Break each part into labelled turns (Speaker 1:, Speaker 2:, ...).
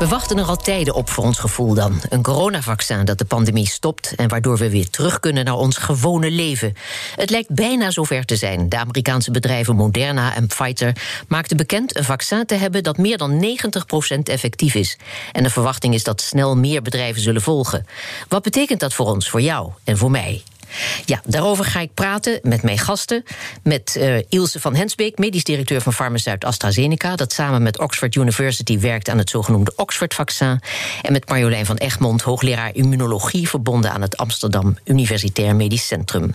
Speaker 1: We wachten er al tijden op voor ons gevoel dan. Een coronavaccin dat de pandemie stopt en waardoor we weer terug kunnen naar ons gewone leven. Het lijkt bijna zover te zijn. De Amerikaanse bedrijven Moderna en Pfizer maakten bekend een vaccin te hebben dat meer dan 90% effectief is. En de verwachting is dat snel meer bedrijven zullen volgen. Wat betekent dat voor ons, voor jou en voor mij? Ja, daarover ga ik praten met mijn gasten. Met uh, Ilse van Hensbeek, medisch directeur van Farmaceut AstraZeneca... dat samen met Oxford University werkt aan het zogenoemde Oxford-vaccin. En met Marjolein van Egmond, hoogleraar immunologie... verbonden aan het Amsterdam Universitair Medisch Centrum.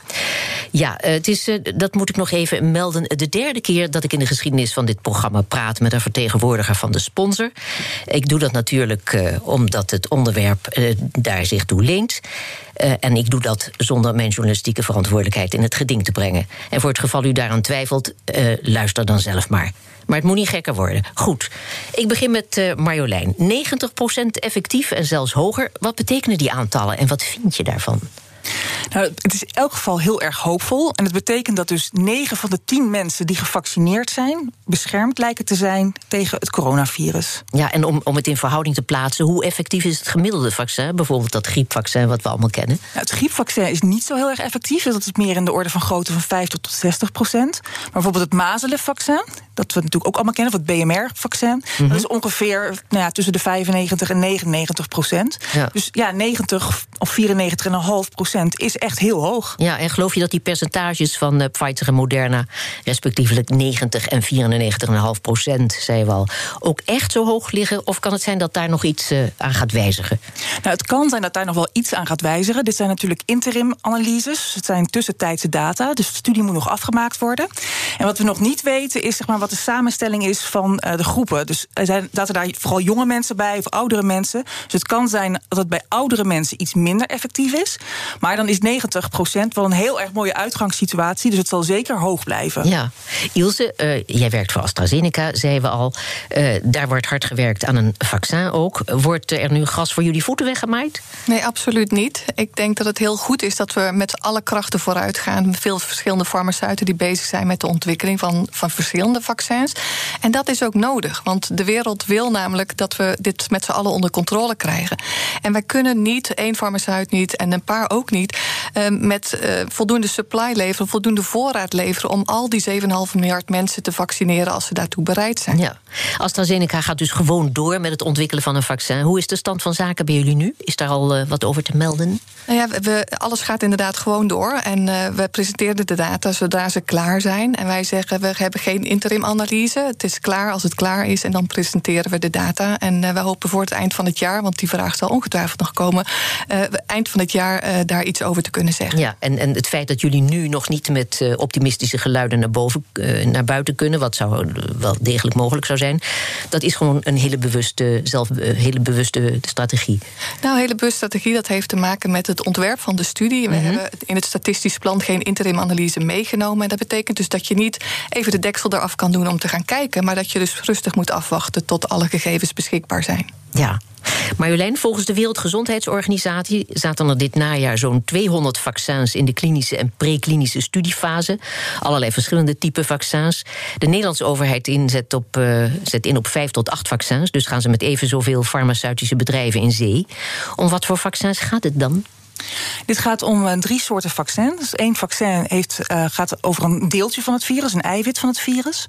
Speaker 1: Ja, uh, het is, uh, dat moet ik nog even melden... de derde keer dat ik in de geschiedenis van dit programma praat... met een vertegenwoordiger van de sponsor. Ik doe dat natuurlijk omdat het onderwerp daar zich toe leent. En ik doe dat zonder mijn journalistieke verantwoordelijkheid in het geding te brengen. En voor het geval u daaraan twijfelt, uh, luister dan zelf maar. Maar het moet niet gekker worden. Goed, ik begin met uh, Marjolein. 90% effectief en zelfs hoger. Wat betekenen die aantallen en wat vind je daarvan?
Speaker 2: Nou, het is in elk geval heel erg hoopvol. En het betekent dat dus 9 van de 10 mensen die gevaccineerd zijn, beschermd lijken te zijn tegen het coronavirus.
Speaker 1: Ja, en om, om het in verhouding te plaatsen, hoe effectief is het gemiddelde vaccin? Bijvoorbeeld dat griepvaccin wat we allemaal kennen.
Speaker 2: Nou, het griepvaccin is niet zo heel erg effectief. Dus dat is meer in de orde van grootte van 50 tot 60 procent. Maar bijvoorbeeld het mazelenvaccin, dat we natuurlijk ook allemaal kennen, of het BMR-vaccin, mm -hmm. dat is ongeveer nou ja, tussen de 95 en 99 procent. Ja. Dus ja, 90 of 94,5 procent is echt heel hoog.
Speaker 1: Ja, en geloof je dat die percentages van uh, Pfizer en Moderna, respectievelijk 90 en 94,5 procent, zei je wel, ook echt zo hoog liggen? Of kan het zijn dat daar nog iets uh, aan gaat wijzigen?
Speaker 2: Nou, het kan zijn dat daar nog wel iets aan gaat wijzigen. Dit zijn natuurlijk interim-analyses. Het zijn tussentijdse data, dus de studie moet nog afgemaakt worden. En wat we nog niet weten is zeg maar, wat de samenstelling is van uh, de groepen. Dus er zijn, zaten daar vooral jonge mensen bij of oudere mensen. Dus het kan zijn dat het bij oudere mensen iets minder effectief is. Maar dan is 90 procent wel een heel erg mooie uitgangssituatie. Dus het zal zeker hoog blijven.
Speaker 1: Ja. Ilse, uh, jij werkt voor AstraZeneca, zeiden we al. Uh, daar wordt hard gewerkt aan een vaccin ook. Wordt er nu gas voor jullie voeten weggemaaid?
Speaker 3: Nee, absoluut niet. Ik denk dat het heel goed is dat we met alle krachten vooruit gaan. Veel verschillende farmaceuten die bezig zijn met de ontwikkeling van, van verschillende vaccins. En dat is ook nodig, want de wereld wil namelijk dat we dit met z'n allen onder controle krijgen. En wij kunnen niet, één farmaceut niet en een paar ook niet, met uh, voldoende supply leveren, voldoende voorraad leveren om al die 7,5 miljard mensen te vaccineren als ze daartoe bereid zijn.
Speaker 1: Ja. AstraZeneca gaat dus gewoon door met het ontwikkelen van een vaccin. Hoe is de stand van zaken bij jullie nu? Is daar al uh, wat over te melden?
Speaker 3: Nou ja, we, alles gaat inderdaad gewoon door. En we presenteren de data zodra ze klaar zijn. En wij zeggen, we hebben geen interim-analyse. Het is klaar als het klaar is. En dan presenteren we de data. En we hopen voor het eind van het jaar, want die vraag zal ongetwijfeld nog komen, eind van het jaar daar iets over te kunnen zeggen.
Speaker 1: Ja, en, en het feit dat jullie nu nog niet met uh, optimistische geluiden naar, boven, uh, naar buiten kunnen, wat zou wel degelijk mogelijk zou zijn, dat is gewoon een hele bewuste, zelf, uh, hele bewuste strategie.
Speaker 3: Nou, hele bewuste strategie, dat heeft te maken met het ontwerp van de studie. We mm -hmm. hebben in het statistisch plan geen interim-analyse meegenomen. En dat betekent dus dat je niet even de deksel eraf kan doen om te gaan kijken, maar dat je dus rustig moet afwachten tot alle gegevens beschikbaar zijn.
Speaker 1: Ja. Marjolein, volgens de Wereldgezondheidsorganisatie zaten er dit najaar zo'n 200 vaccins in de klinische en preklinische studiefase. Allerlei verschillende type vaccins. De Nederlandse overheid inzet op, uh, zet in op 5 tot 8 vaccins. Dus gaan ze met even zoveel farmaceutische bedrijven in zee. Om wat voor vaccins gaat het dan?
Speaker 2: Dit gaat om uh, drie soorten vaccins. Eén vaccin heeft, uh, gaat over een deeltje van het virus, een eiwit van het virus.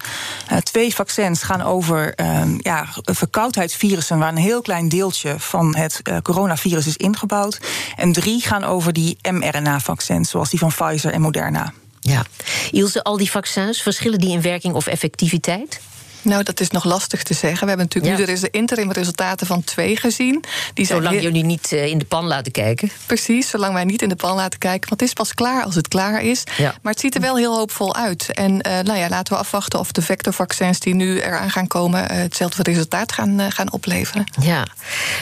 Speaker 2: Uh, twee vaccins gaan over ja, verkoudheidsvirussen, waar een heel klein deeltje van het coronavirus is ingebouwd. En drie gaan over die mRNA-vaccins, zoals die van Pfizer en Moderna.
Speaker 1: Ja. Ilse, al die vaccins, verschillen die in werking of effectiviteit?
Speaker 3: Nou, dat is nog lastig te zeggen. We hebben natuurlijk ja. nu de interim resultaten van twee gezien.
Speaker 1: Die zolang heel... jullie niet uh, in de pan laten kijken.
Speaker 3: Precies, zolang wij niet in de pan laten kijken. Want het is pas klaar als het klaar is. Ja. Maar het ziet er wel heel hoopvol uit. En uh, nou ja, laten we afwachten of de vectorvaccins die nu eraan gaan komen... Uh, hetzelfde resultaat gaan, gaan opleveren.
Speaker 1: Ja,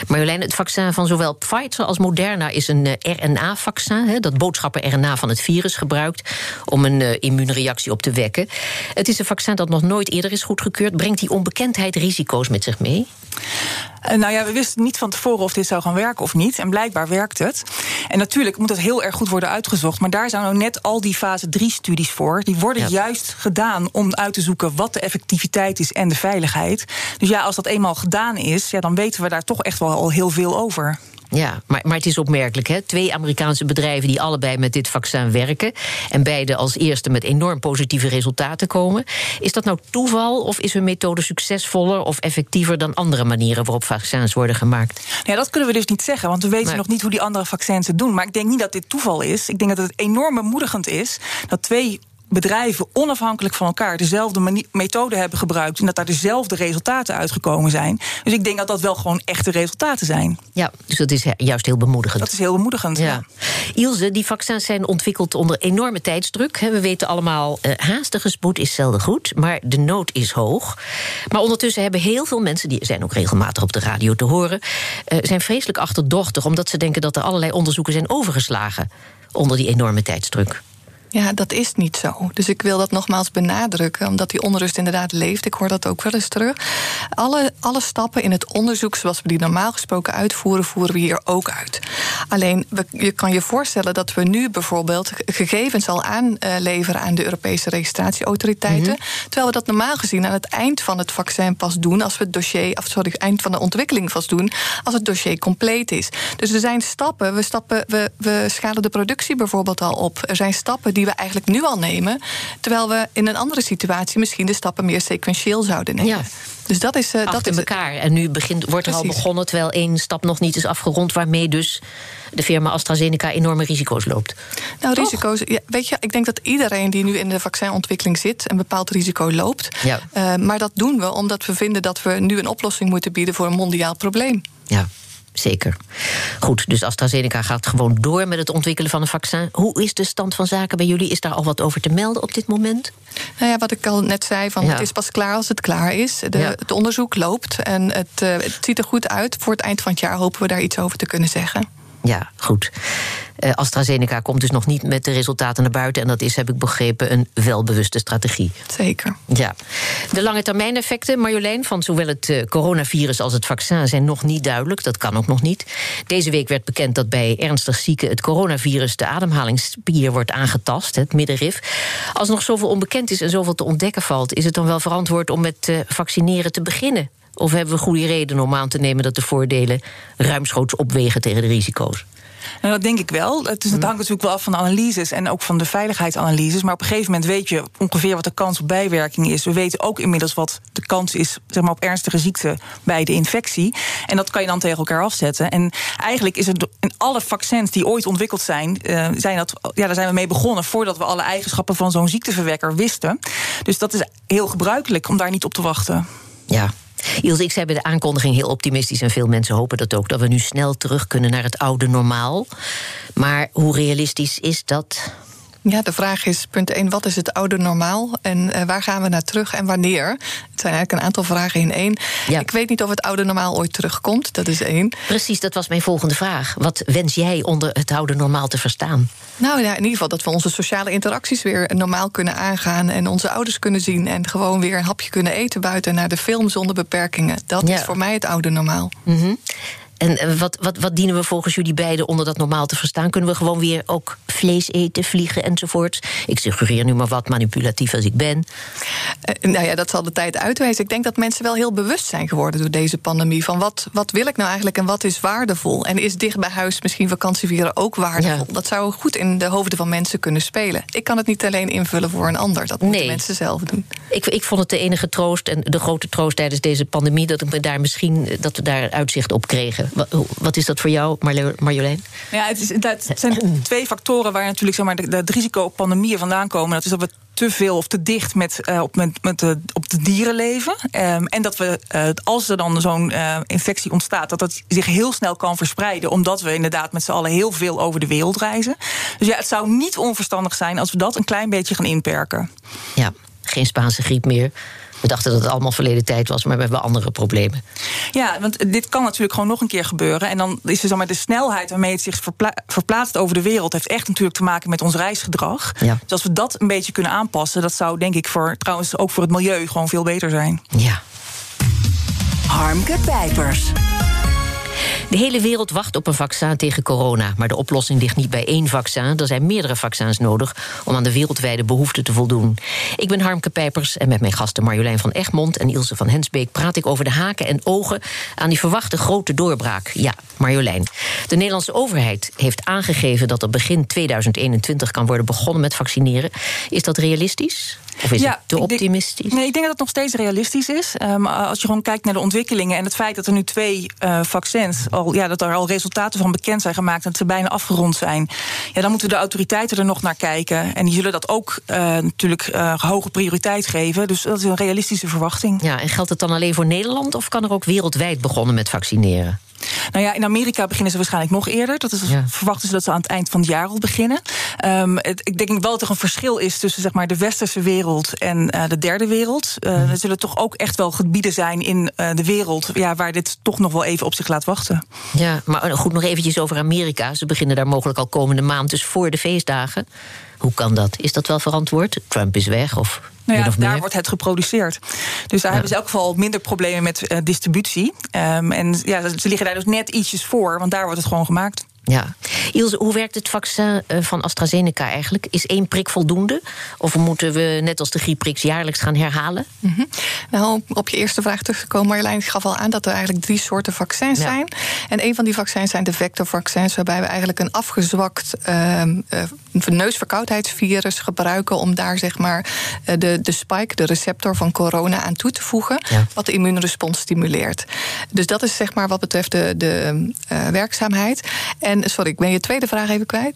Speaker 1: Marjolein, het vaccin van zowel Pfizer als Moderna is een RNA-vaccin. Dat boodschappen-RNA van het virus gebruikt... om een immuunreactie op te wekken. Het is een vaccin dat nog nooit eerder is goedgekeurd brengt die onbekendheid risico's met zich mee?
Speaker 2: Uh, nou ja, we wisten niet van tevoren of dit zou gaan werken of niet. En blijkbaar werkt het. En natuurlijk moet het heel erg goed worden uitgezocht. Maar daar zijn nou net al die fase 3-studies voor. Die worden juist gedaan om uit te zoeken wat de effectiviteit is en de veiligheid. Dus ja, als dat eenmaal gedaan is, ja, dan weten we daar toch echt wel al heel veel over.
Speaker 1: Ja, maar, maar het is opmerkelijk. Hè? Twee Amerikaanse bedrijven die allebei met dit vaccin werken. En beide als eerste met enorm positieve resultaten komen. Is dat nou toeval of is hun methode succesvoller of effectiever dan andere manieren waarop vaccins worden gemaakt?
Speaker 2: Ja, dat kunnen we dus niet zeggen, want we weten nog niet hoe die andere vaccins het doen. Maar ik denk niet dat dit toeval is. Ik denk dat het enorm bemoedigend is dat twee bedrijven onafhankelijk van elkaar dezelfde methode hebben gebruikt en dat daar dezelfde resultaten uitgekomen zijn. Dus ik denk dat dat wel gewoon echte resultaten zijn.
Speaker 1: Ja, dus dat is juist heel bemoedigend.
Speaker 2: Dat is heel bemoedigend. Ja.
Speaker 1: Ilse, die vaccins zijn ontwikkeld onder enorme tijdsdruk. We weten allemaal, eh, haastige spoed is zelden goed, maar de nood is hoog. Maar ondertussen hebben heel veel mensen, die zijn ook regelmatig op de radio te horen, eh, zijn vreselijk achterdochtig omdat ze denken dat er allerlei onderzoeken zijn overgeslagen onder die enorme tijdsdruk.
Speaker 3: Ja, dat is niet zo. Dus ik wil dat nogmaals benadrukken, omdat die onrust inderdaad leeft. Ik hoor dat ook wel eens terug. Alle, alle stappen in het onderzoek zoals we die normaal gesproken uitvoeren, voeren we hier ook uit. Alleen, je kan je voorstellen dat we nu bijvoorbeeld gegevens al aanleveren aan de Europese registratieautoriteiten. Mhm. Terwijl we dat normaal gezien aan het eind van het vaccin pas doen, als we het dossier, of sorry, eind van de ontwikkeling pas doen, als het dossier compleet is. Dus er zijn stappen, we, stappen, we, we schalen de productie bijvoorbeeld al op. Er zijn stappen die we eigenlijk nu al nemen. Terwijl we in een andere situatie misschien de stappen meer sequentieel zouden nemen. Ja.
Speaker 1: Dus dat is. Uh, dat is elkaar. En nu begint, wordt er al begonnen, terwijl één stap nog niet is afgerond, waarmee dus de firma AstraZeneca enorme risico's loopt.
Speaker 3: Nou, risico's. Ja, weet je, ik denk dat iedereen die nu in de vaccinontwikkeling zit, een bepaald risico loopt. Ja. Uh, maar dat doen we omdat we vinden dat we nu een oplossing moeten bieden voor een mondiaal probleem.
Speaker 1: Ja zeker. Goed, dus AstraZeneca gaat gewoon door met het ontwikkelen van een vaccin. Hoe is de stand van zaken bij jullie? Is daar al wat over te melden op dit moment?
Speaker 3: Nou ja, wat ik al net zei, van het is pas klaar als het klaar is. De, Het onderzoek loopt en het, uh, het ziet er goed uit. Voor het eind van het jaar hopen we daar iets over te kunnen zeggen.
Speaker 1: Ja, goed. Uh, AstraZeneca komt dus nog niet met de resultaten naar buiten. En dat is, heb ik begrepen, een welbewuste strategie.
Speaker 3: Zeker.
Speaker 1: Ja. De lange termijn effecten, Marjolein, van zowel het uh, coronavirus als het vaccin zijn nog niet duidelijk. Dat kan ook nog niet. Deze week werd bekend dat bij ernstig zieken het coronavirus de ademhalingsspier wordt aangetast, het middenrif. Als nog zoveel onbekend is en zoveel te ontdekken valt, is het dan wel verantwoord om met uh, vaccineren te beginnen? Of hebben we goede reden om aan te nemen dat de voordelen ruimschoots opwegen tegen de risico's?
Speaker 2: Nou, dat denk ik wel. Het, is, het hangt natuurlijk wel af van de analyses en ook van de veiligheidsanalyses. Maar op een gegeven moment weet je ongeveer wat de kans op bijwerking is. We weten ook inmiddels wat de kans is zeg maar, op ernstige ziekte bij de infectie. En dat kan je dan tegen elkaar afzetten. En eigenlijk is het in alle vaccins die ooit ontwikkeld zijn, uh, zijn dat, ja, daar zijn we mee begonnen voordat we alle eigenschappen van zo'n ziekteverwekker wisten. Dus dat is heel gebruikelijk om daar niet op te wachten.
Speaker 1: Ja, Ilse, ik zei bij de aankondiging heel optimistisch... en veel mensen hopen dat ook, dat we nu snel terug kunnen naar het oude normaal. Maar hoe realistisch is dat?
Speaker 3: Ja, de vraag is, punt 1, wat is het oude normaal? En uh, waar gaan we naar terug en wanneer? Het zijn eigenlijk een aantal vragen in één. Ja. Ik weet niet of het oude normaal ooit terugkomt, dat is één.
Speaker 1: Precies, dat was mijn volgende vraag. Wat wens jij onder het oude normaal te verstaan?
Speaker 3: Nou ja, in ieder geval dat we onze sociale interacties weer normaal kunnen aangaan... en onze ouders kunnen zien en gewoon weer een hapje kunnen eten buiten... naar de film zonder beperkingen. Dat is voor mij het oude normaal.
Speaker 1: Mm en eh, wat, wat, wat dienen we volgens jullie beiden onder dat normaal te verstaan? Kunnen we gewoon weer ook vlees eten, vliegen enzovoort? Ik suggereer nu maar wat manipulatief als ik ben.
Speaker 3: Uh, nou ja, dat zal de tijd uitwijzen. Ik denk dat mensen wel heel bewust zijn geworden door deze pandemie. Van wat, wat wil ik nou eigenlijk en wat is waardevol? En is dicht bij huis misschien vakantievieren ook waardevol? Dat zou goed in de hoofden van mensen kunnen spelen. Ik kan het niet alleen invullen voor een ander. Dat moeten mensen zelf doen.
Speaker 1: Ik, ik vond het de enige troost en de grote troost tijdens deze pandemie... dat, ik me daar misschien, dat we daar uitzicht op kregen. Wat, is dat voor jou, Marjolein?
Speaker 2: Ja, het, is, het zijn twee factoren waar natuurlijk zeg maar, het risico op pandemieën vandaan komen. Dat is dat we te veel of te dicht met, uh, op, met, met de, op de dieren leven. Um, en dat we, uh, als er dan zo'n uh, infectie ontstaat, dat dat zich heel snel kan verspreiden. Omdat we inderdaad met z'n allen heel veel over de wereld reizen. Dus ja, het zou niet onverstandig zijn als we dat een klein beetje gaan inperken.
Speaker 1: Ja, geen Spaanse griep meer We dachten dat het allemaal verleden tijd was, maar we hebben andere problemen.
Speaker 2: Ja, want dit kan natuurlijk gewoon nog een keer gebeuren. En dan is er zo met de snelheid waarmee het zich verplaatst over de wereld, heeft echt natuurlijk te maken met ons reisgedrag. Ja. Dus als we dat een beetje kunnen aanpassen, dat zou denk ik voor trouwens ook voor het milieu gewoon veel beter zijn.
Speaker 1: Ja.
Speaker 4: Harmke Pijpers.
Speaker 1: De hele wereld wacht op een vaccin tegen corona. Maar de oplossing ligt niet bij één vaccin. Er zijn meerdere vaccins nodig om aan de wereldwijde behoeften te voldoen. Ik ben Harmke Pijpers en met mijn gasten Marjolein van Egmond en Ilse van Hensbeek praat ik over de haken en ogen aan die verwachte grote doorbraak. Ja, Marjolein. De Nederlandse overheid heeft aangegeven dat er begin 2021 kan worden begonnen met vaccineren. Is dat realistisch? Of is het te optimistisch?
Speaker 2: nee, ik denk dat het nog steeds realistisch is. Um, als je gewoon kijkt naar de ontwikkelingen en het feit dat er nu twee uh, vaccins al, ja, dat er al resultaten van bekend zijn gemaakt en dat ze bijna afgerond zijn, ja, dan moeten de autoriteiten er nog naar kijken. En die zullen dat ook uh, natuurlijk uh, hoge prioriteit geven. Dus dat is een realistische verwachting.
Speaker 1: Ja, en geldt het dan alleen voor Nederland of kan er ook wereldwijd begonnen met vaccineren?
Speaker 2: Nou ja, in Amerika beginnen ze waarschijnlijk nog eerder. Dat is, Verwachten ze dat ze aan het eind van het jaar al beginnen. Um, het, ik denk wel dat er een verschil is tussen zeg maar, de westerse wereld en uh, de derde wereld. Uh, Er zullen toch ook echt wel gebieden zijn in uh, de wereld ja, waar dit toch nog wel even op zich laat wachten.
Speaker 1: Ja, maar goed, nog eventjes over Amerika. Ze beginnen daar mogelijk al komende maand, dus voor de feestdagen. Hoe kan dat? Is dat wel verantwoord? Trump is weg of
Speaker 2: nou ja, daar wordt het geproduceerd. Dus daar hebben ze in elk geval minder problemen met uh, distributie. Um, en ja, ze liggen daar dus net ietsjes voor, want daar wordt het gewoon gemaakt.
Speaker 1: Ja. Ilse, hoe werkt het vaccin eh, van AstraZeneca eigenlijk? Is één prik voldoende? Of moeten we net als de grieppriks jaarlijks gaan herhalen? Mm
Speaker 3: -hmm. Nou, op je eerste vraag terug te komen, Marjolein gaf al aan dat er eigenlijk drie soorten vaccins zijn. En een van die vaccins zijn de vectorvaccins, waarbij we eigenlijk een afgezwakt uh, neusverkoudheidsvirus gebruiken om daar zeg maar uh, de, de spike, de receptor van corona aan toe te voegen, ja. wat de immuunrespons stimuleert. Dus dat is zeg maar wat betreft de, de uh, werkzaamheid. En en sorry, ik ben je tweede vraag even kwijt.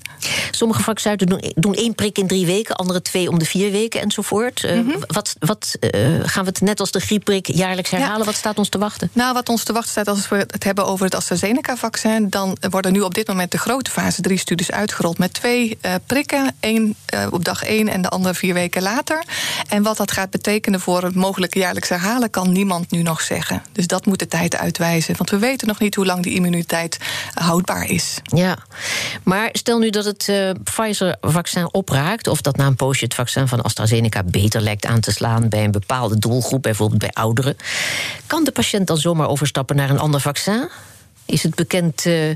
Speaker 1: Sommige vaccins doen, doen één prik in drie weken, andere twee om de vier weken enzovoort. Mm -hmm. uh, wat wat uh, gaan we het net als de griepprik jaarlijks herhalen? Ja. Wat staat ons te wachten?
Speaker 3: Nou, wat ons te wachten staat als we het hebben over het AstraZeneca-vaccin, dan worden nu op dit moment de grote fase 3 studies uitgerold met twee uh, prikken, één op dag één en de andere vier weken later. En wat dat gaat betekenen voor het mogelijke jaarlijks herhalen, kan niemand nu nog zeggen. Dus dat moet de tijd uitwijzen. Want we weten nog niet hoe lang die immuniteit houdbaar is.
Speaker 1: Ja, maar stel nu dat het uh, Pfizer-vaccin opraakt... of dat na een poosje het vaccin van AstraZeneca beter lijkt aan te slaan... bij een bepaalde doelgroep, bijvoorbeeld bij ouderen... kan de patiënt dan zomaar overstappen naar een ander vaccin? Is het bekend... Uh,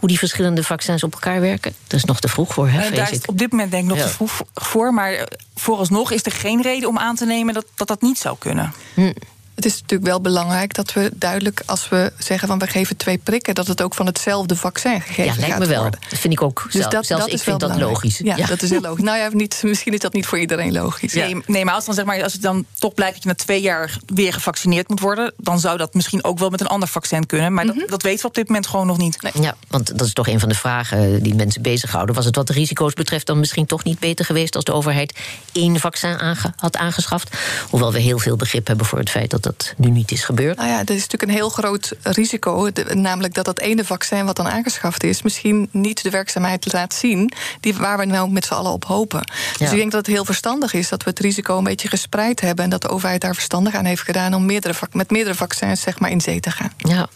Speaker 1: hoe die verschillende vaccins op elkaar werken? Dat is nog te vroeg voor, hè,
Speaker 2: uh, Daar is op dit moment denk ik nog ja. te vroeg voor. Maar vooralsnog is er geen reden om aan te nemen dat dat, dat niet zou kunnen.
Speaker 3: Hm. Het is natuurlijk wel belangrijk dat we duidelijk, als we zeggen van we geven twee prikken, dat het ook van hetzelfde vaccin gegeven
Speaker 1: ja, lijkt
Speaker 3: me
Speaker 1: wel.
Speaker 3: Worden.
Speaker 1: Dat vind ik ook. Dus zelf, dat, zelfs dat ik vind dat logisch.
Speaker 3: Ja, ja, dat is heel logisch. nou ja, niet, misschien is dat niet voor iedereen logisch.
Speaker 2: Nee, nee, maar als, dan zeg maar als het dan toch blijkt dat je na twee jaar weer gevaccineerd moet worden, dan zou dat misschien ook wel met een ander vaccin kunnen. Maar mm -hmm. dat, dat, weten we op dit moment gewoon nog niet.
Speaker 1: Nee. Ja, want dat is toch een van de vragen die mensen bezighouden. Was het wat de risico's betreft dan misschien toch niet beter geweest als de overheid één vaccin aange had aangeschaft? Hoewel we heel veel begrip hebben voor het feit dat dat nu niet is gebeurd.
Speaker 3: Nou ja, dat is natuurlijk een heel groot risico. namelijk dat dat ene vaccin wat dan aangeschaft is, misschien niet de werkzaamheid laat zien die, waar we nou met z'n allen op hopen. Dus ik denk dat het heel verstandig is dat we het risico een beetje gespreid hebben. En dat de overheid daar verstandig aan heeft gedaan om meerdere, met meerdere vaccins zeg maar, in zee te gaan.
Speaker 1: Ja.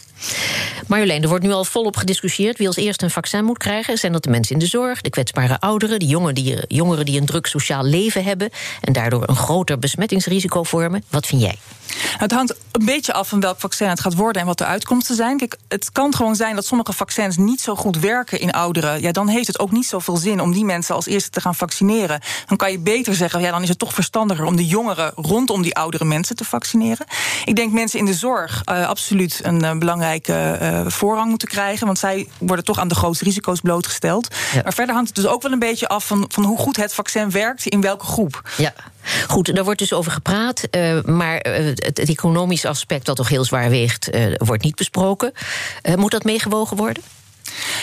Speaker 1: Marjolein, er wordt nu al volop gediscussieerd wie als eerste een vaccin moet krijgen. Zijn dat de mensen in de zorg, de kwetsbare ouderen, de jongeren die, jongeren die een druk sociaal leven hebben en daardoor een groter besmettingsrisico vormen? Wat vind jij?
Speaker 2: Het hangt een beetje af van welk vaccin het gaat worden en wat de uitkomsten zijn. Kijk, het kan gewoon zijn dat sommige vaccins niet zo goed werken in ouderen. Ja, dan heeft het ook niet zoveel zin om die mensen als eerste te gaan vaccineren. Dan kan je beter zeggen, ja, dan is het toch verstandiger om de jongeren rondom die oudere mensen te vaccineren. Ik denk mensen in de zorg uh, absoluut een uh, belangrijke uh, voorrang moeten krijgen, want zij worden toch aan de grootste risico's blootgesteld. Ja. Maar verder hangt het dus ook wel een beetje af van, van hoe goed het vaccin werkt in welke groep.
Speaker 1: Ja. Goed, daar wordt dus over gepraat. Uh, maar uh, het, het, economische aspect, dat toch heel zwaar weegt, uh, wordt niet besproken. moet dat meegewogen worden?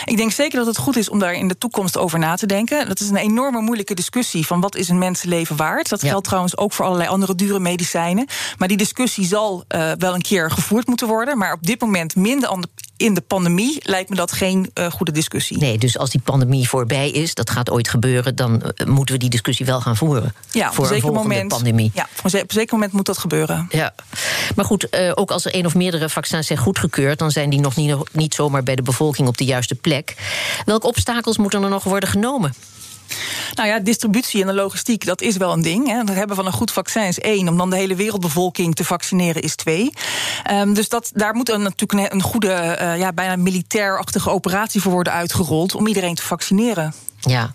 Speaker 2: Ik denk zeker dat het goed is om daar in de toekomst over na te denken. Dat is een enorme moeilijke discussie van wat is een mensenleven waard. Dat geldt trouwens ook voor allerlei andere dure medicijnen. Maar die discussie zal uh, wel een keer gevoerd moeten worden. Maar op dit moment minder in de pandemie lijkt me dat geen uh, goede discussie.
Speaker 1: Nee, dus als die pandemie voorbij is, dat gaat ooit gebeuren, dan uh, moeten we die discussie wel gaan voeren.
Speaker 2: Ja, op
Speaker 1: voor
Speaker 2: een zeker moment.
Speaker 1: Pandemie.
Speaker 2: Ja, op een zeker moment moet dat gebeuren.
Speaker 1: Ja, maar goed, uh, ook als er één of meerdere vaccins zijn goedgekeurd, dan zijn die nog niet, niet zomaar bij de bevolking op de juiste plek. Welke obstakels moeten er nog worden genomen?
Speaker 2: Nou ja, distributie en de logistiek, dat is wel een ding. Hè. Het hebben van een goed vaccin is één. Om dan de hele wereldbevolking te vaccineren is twee. Um, dus dat, daar moet een, natuurlijk een, goede, uh, ja, bijna militairachtige operatie voor worden uitgerold... om iedereen te vaccineren.
Speaker 1: Ja,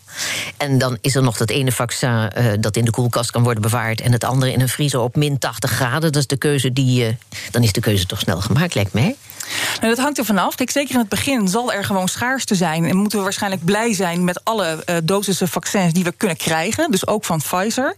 Speaker 1: en dan is er nog dat ene vaccin uh, dat in de koelkast kan worden bewaard... en het andere in een vriezer op min 80 graden. Dat is de keuze die... Uh, dan is de keuze toch snel gemaakt, lijkt mij.
Speaker 2: Nou, dat hangt er vanaf. Kijk, zeker in het begin zal er gewoon schaarste zijn. En moeten we waarschijnlijk blij zijn met alle uh, dosissen vaccins die we kunnen krijgen. Dus ook van Pfizer.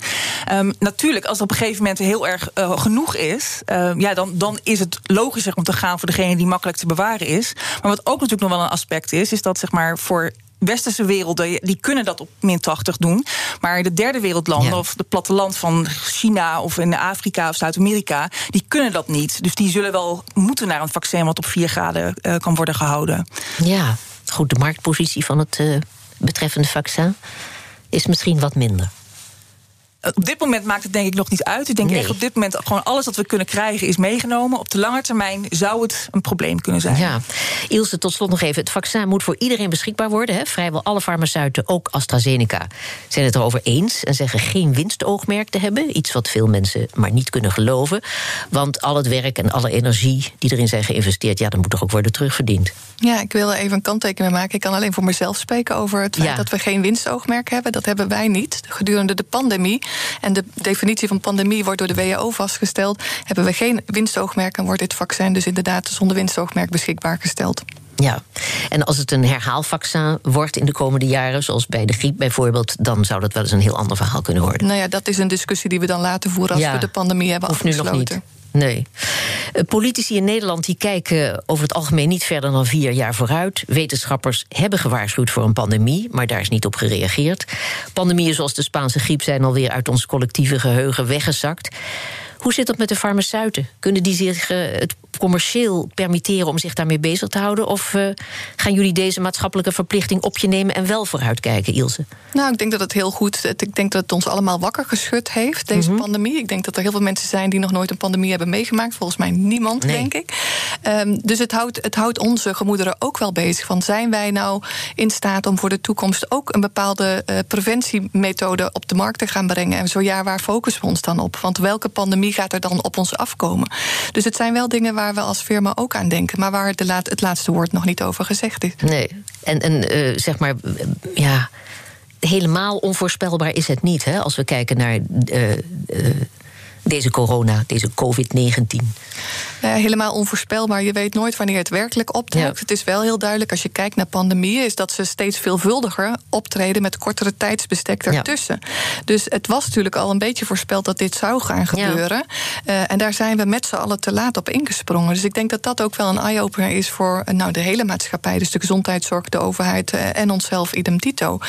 Speaker 2: Um, natuurlijk, als er op een gegeven moment heel erg uh, genoeg is, uh, ja, dan, dan is het logischer om te gaan voor degene die makkelijk te bewaren is. Maar wat ook natuurlijk nog wel een aspect is, is dat zeg maar voor westerse werelden, die kunnen dat op min 80 doen. Maar de derde wereldlanden, ja. of het platteland van China of in Afrika of Zuid-Amerika, die kunnen dat niet. Dus die zullen wel moeten naar een vaccin wat op 4 graden uh, kan worden gehouden.
Speaker 1: Ja, goed, de marktpositie van het uh, betreffende vaccin is misschien wat minder.
Speaker 2: Op dit moment maakt het denk ik nog niet uit. Ik denk nee. echt op dit moment gewoon alles wat we kunnen krijgen is meegenomen. Op de lange termijn zou het een probleem kunnen zijn.
Speaker 1: Ja. Ilse, tot slot nog even. Het vaccin moet voor iedereen beschikbaar worden. Hè? Vrijwel alle farmaceuten, ook AstraZeneca, zijn het erover eens... en zeggen geen winstoogmerk te hebben. Iets wat veel mensen maar niet kunnen geloven. Want al het werk en alle energie die erin zijn geïnvesteerd... ja, dat moet toch ook worden terugverdiend.
Speaker 3: Ja, ik wil even een kanttekening maken. Ik kan alleen voor mezelf spreken over het feit ja. dat we geen winstoogmerk hebben. Dat hebben wij niet. Gedurende de pandemie en de definitie van pandemie wordt door de WHO vastgesteld. Hebben we geen winstoogmerk en wordt dit vaccin dus inderdaad zonder winstoogmerk beschikbaar gesteld.
Speaker 1: Ja, en als het een herhaalvaccin wordt in de komende jaren, zoals bij de griep bijvoorbeeld, dan zou dat wel eens een heel ander verhaal kunnen worden.
Speaker 3: Nou ja, dat is een discussie die we dan laten voeren als
Speaker 1: ja,
Speaker 3: we de pandemie hebben
Speaker 1: of
Speaker 3: afgesloten.
Speaker 1: Nu nog niet. Nee. Politici in Nederland die kijken over het algemeen niet verder dan vier jaar vooruit. Wetenschappers hebben gewaarschuwd voor een pandemie, maar daar is niet op gereageerd. Pandemieën zoals de Spaanse griep zijn alweer uit ons collectieve geheugen weggezakt. Hoe zit dat met de farmaceuten? Kunnen die zich uh, het commercieel permitteren om zich daarmee bezig te houden? Of uh, gaan jullie deze maatschappelijke verplichting op je nemen en wel vooruitkijken, Ilse?
Speaker 3: Nou, ik denk dat het heel goed. Ik denk dat het ons allemaal wakker geschud heeft, deze mm -hmm. pandemie. Ik denk dat er heel veel mensen zijn die nog nooit een pandemie hebben meegemaakt. Volgens mij niemand, nee. denk ik. Um, dus het houdt, het houdt onze gemoederen ook wel bezig. Van zijn wij nou in staat om voor de toekomst ook een bepaalde uh, preventiemethode op de markt te gaan brengen? En zo ja, waar focussen we ons dan op? Want welke pandemie gaat er dan op ons afkomen? Dus het zijn wel dingen waar we als firma ook aan denken, maar waar de laat, het laatste woord nog niet over gezegd is.
Speaker 1: Nee, en, en uh, zeg maar, ja, helemaal onvoorspelbaar is het niet, hè, als we kijken naar. Uh, uh, deze corona, deze COVID-19?
Speaker 3: Ja, helemaal onvoorspelbaar. Je weet nooit wanneer het werkelijk optrekt. Ja. Het is wel heel duidelijk als je kijkt naar pandemieën, is dat ze steeds veelvuldiger optreden met kortere tijdsbestek ertussen. Ja. Dus het was natuurlijk al een beetje voorspeld dat dit zou gaan gebeuren. Ja. Uh, en daar zijn we met z'n allen te laat op ingesprongen. Dus ik denk dat dat ook wel een eye-opener is voor uh, nou, de hele maatschappij, dus de gezondheidszorg, de overheid en onszelf idem dito.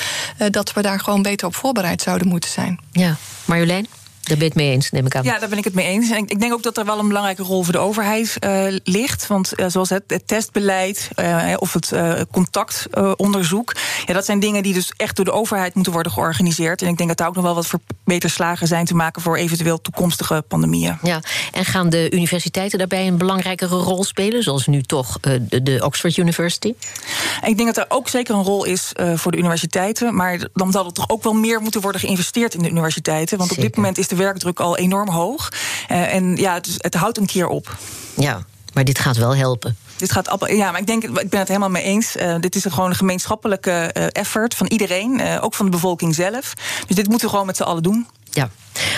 Speaker 3: dat we daar gewoon beter op voorbereid zouden moeten zijn.
Speaker 1: Ja, Marjolein? Daar ben je het mee eens, neem ik aan.
Speaker 2: Ja, daar ben ik het mee eens. En ik, denk ook dat er wel een belangrijke rol voor de overheid uh, ligt. Want uh, zoals het, het testbeleid uh, of het contactonderzoek... ja, dat zijn dingen die dus echt door de overheid moeten worden georganiseerd. En ik denk dat daar ook nog wel wat verbeterslagen zijn te maken... voor eventueel toekomstige pandemieën.
Speaker 1: Ja, en gaan de universiteiten daarbij een belangrijkere rol spelen? Zoals nu toch de, de Oxford University?
Speaker 2: En ik denk dat er ook zeker een rol is voor de universiteiten. Maar dan zal er toch ook wel meer moeten worden geïnvesteerd in de universiteiten. Want zeker. op dit moment is de werkdruk al enorm hoog. Uh, en ja, het, het houdt een keer op.
Speaker 1: Ja, maar dit gaat wel helpen.
Speaker 2: Dit gaat, ja, maar ik denk, ik ben het helemaal mee eens. Uh, dit is een gewoon een gemeenschappelijke uh, effort van iedereen, uh, ook van de bevolking zelf. Dus dit moeten we gewoon met z'n allen doen.
Speaker 1: Ja.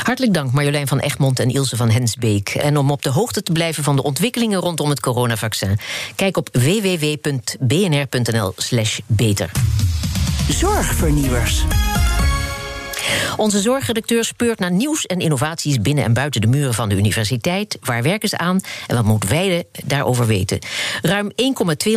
Speaker 1: Hartelijk dank Marjolein van Egmond en Ilse van Hensbeek. En om op de hoogte te blijven van de ontwikkelingen rondom het coronavaccin, kijk op www.bnr.nl/slash beter.
Speaker 4: Zorgvernieuwers.
Speaker 1: Onze zorgredacteur speurt naar nieuws en innovaties binnen en buiten de muren van de universiteit. Waar werken ze aan en wat moet wij daarover weten? Ruim 1,2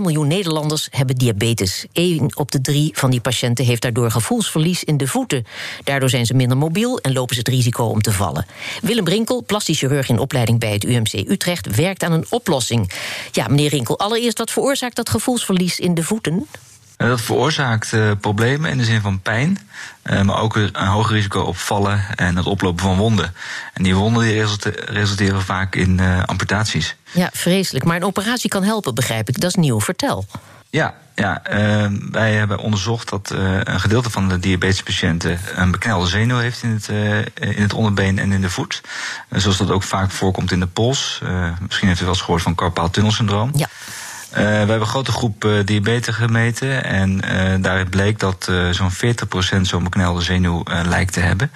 Speaker 1: miljoen Nederlanders hebben diabetes. Eén op de drie van die patiënten heeft daardoor gevoelsverlies in de voeten. Daardoor zijn ze minder mobiel en lopen ze het risico om te vallen. Willem Brinkel, plastisch chirurg in opleiding bij het UMC Utrecht, werkt aan een oplossing. Ja, meneer Rinkel, allereerst wat veroorzaakt dat gevoelsverlies in de voeten?
Speaker 5: Eh, dat veroorzaakt uh, problemen in de zin van pijn, uh, maar ook een hoger risico op vallen en het oplopen van wonden. En die wonden die resulteren vaak in amputaties.
Speaker 1: Ja, vreselijk. Maar een operatie kan helpen, begrijp ik. Dat is nieuw. Vertel.
Speaker 5: Ja, ja wij hebben onderzocht dat een gedeelte van de diabetespatiënten een beknelde zenuw heeft in het, in het onderbeen en in de voet. zoals dat ook vaak voorkomt in de pols. misschien heeft u wel eens gehoord van carpaal tunnelsyndroom.
Speaker 1: Ja.
Speaker 5: Uh, we hebben een grote groep uh, diabetes gemeten. En uh, daaruit bleek dat zo'n 40% zo'n beknelde zenuw lijkt te hebben.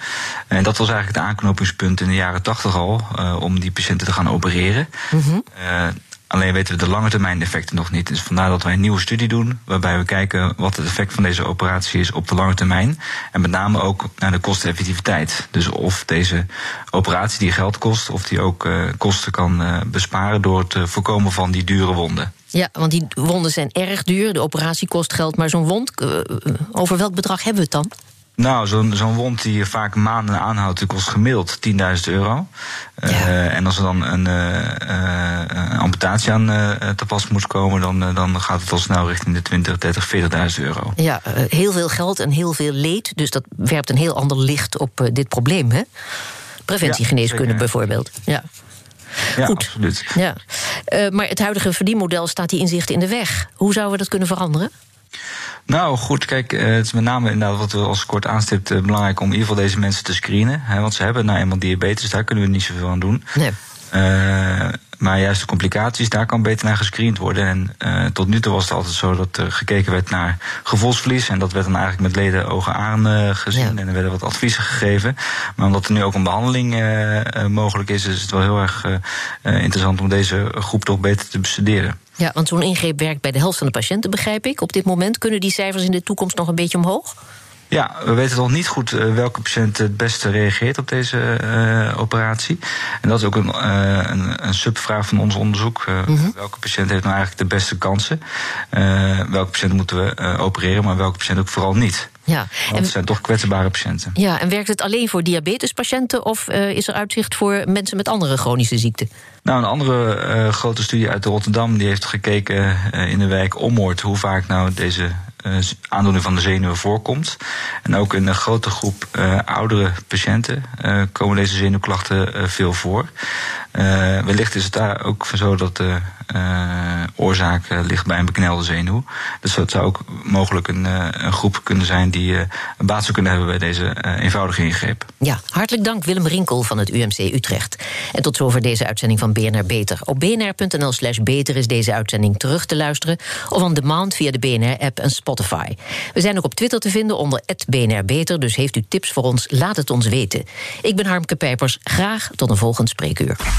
Speaker 5: En dat was eigenlijk het aanknopingspunt in de jaren 80 al. om die patiënten te gaan opereren. Mm -hmm. Alleen weten we de lange termijn effecten nog niet. Dus vandaar dat wij een nieuwe studie doen. Waarbij we kijken wat het effect van deze operatie is op de lange termijn. En met name ook naar de kosteneffectiviteit. Dus of deze operatie die geld kost, of die ook kosten kan besparen door het voorkomen van die dure wonden.
Speaker 1: Ja, want die wonden zijn erg duur. De operatie kost geld. Maar zo'n wond, uh, over welk bedrag hebben we het dan?
Speaker 5: Nou, zo'n zo'n wond die je vaak maanden aanhoudt, die kost gemiddeld 10.000 euro. Ja. Uh, en als er dan een, uh, amputatie aan te pas moet komen, dan, dan gaat het al snel richting de 20, 30, 40.000 euro.
Speaker 1: Ja, heel veel geld en heel veel leed. Dus dat werpt een heel ander licht op dit probleem, hè? Preventiegeneeskunde ja, bijvoorbeeld. Ja.
Speaker 5: Ja, Goed. absoluut.
Speaker 1: Ja. Uh, maar het huidige verdienmodel staat die inzicht in de weg. Hoe zouden we dat kunnen veranderen?
Speaker 5: Nou goed, kijk, eh, het is met name inderdaad wat we als kort aanstipt uh, belangrijk om in ieder geval deze mensen te screenen. Hè, want ze hebben nou eenmaal diabetes, daar kunnen we niet zoveel aan doen.
Speaker 1: Nee.
Speaker 5: Uh, maar juist de complicaties, daar kan beter naar gescreend worden. En uh, tot nu toe was het altijd zo dat er gekeken werd naar gevoelsverlies. En dat werd dan eigenlijk met leden ogen aan uh, gezien. Ja. En er werden wat adviezen gegeven. Maar omdat er nu ook een behandeling mogelijk is, is het wel heel erg interessant om deze groep toch beter te bestuderen.
Speaker 1: Ja, want zo'n ingreep werkt bij de helft van de patiënten, begrijp ik. Op dit moment kunnen die cijfers in de toekomst nog een beetje omhoog?
Speaker 5: Ja, we weten nog niet goed uh, welke patiënt het beste reageert op deze uh, operatie. En dat is ook een, uh, een, een, subvraag van ons onderzoek. Mm -hmm. Welke patiënt heeft nou eigenlijk de beste kansen? welke patiënt moeten we opereren, maar welke patiënt ook vooral niet?
Speaker 1: Ja,
Speaker 5: Want het zijn toch kwetsbare patiënten.
Speaker 1: Ja, en werkt het alleen voor diabetespatiënten of is er uitzicht voor mensen met andere chronische ziekten?
Speaker 5: Nou, een andere grote studie uit Rotterdam die heeft gekeken in de wijk Ommoord hoe vaak nou deze aandoening van de zenuwen voorkomt. En ook in een grote groep uh, oudere patiënten uh, komen deze zenuwklachten veel voor. Wellicht is het daar ook zo dat de oorzaak ligt bij een beknelde zenuw. Dus dat zou ook mogelijk een, een groep kunnen zijn die een baat zou kunnen hebben bij deze eenvoudige ingreep.
Speaker 1: Ja, hartelijk dank Willem Rinkel van het UMC Utrecht. En tot zover deze uitzending van BNR Beter. Op bnr.nl slash beter is deze uitzending terug te luisteren... of on demand via de BNR-app en Spotify Spotify. We zijn ook op Twitter te vinden onder BNR Beter, dus heeft u tips voor ons, laat het ons weten. Ik ben Harmke Pijpers, graag tot een volgend spreekuur.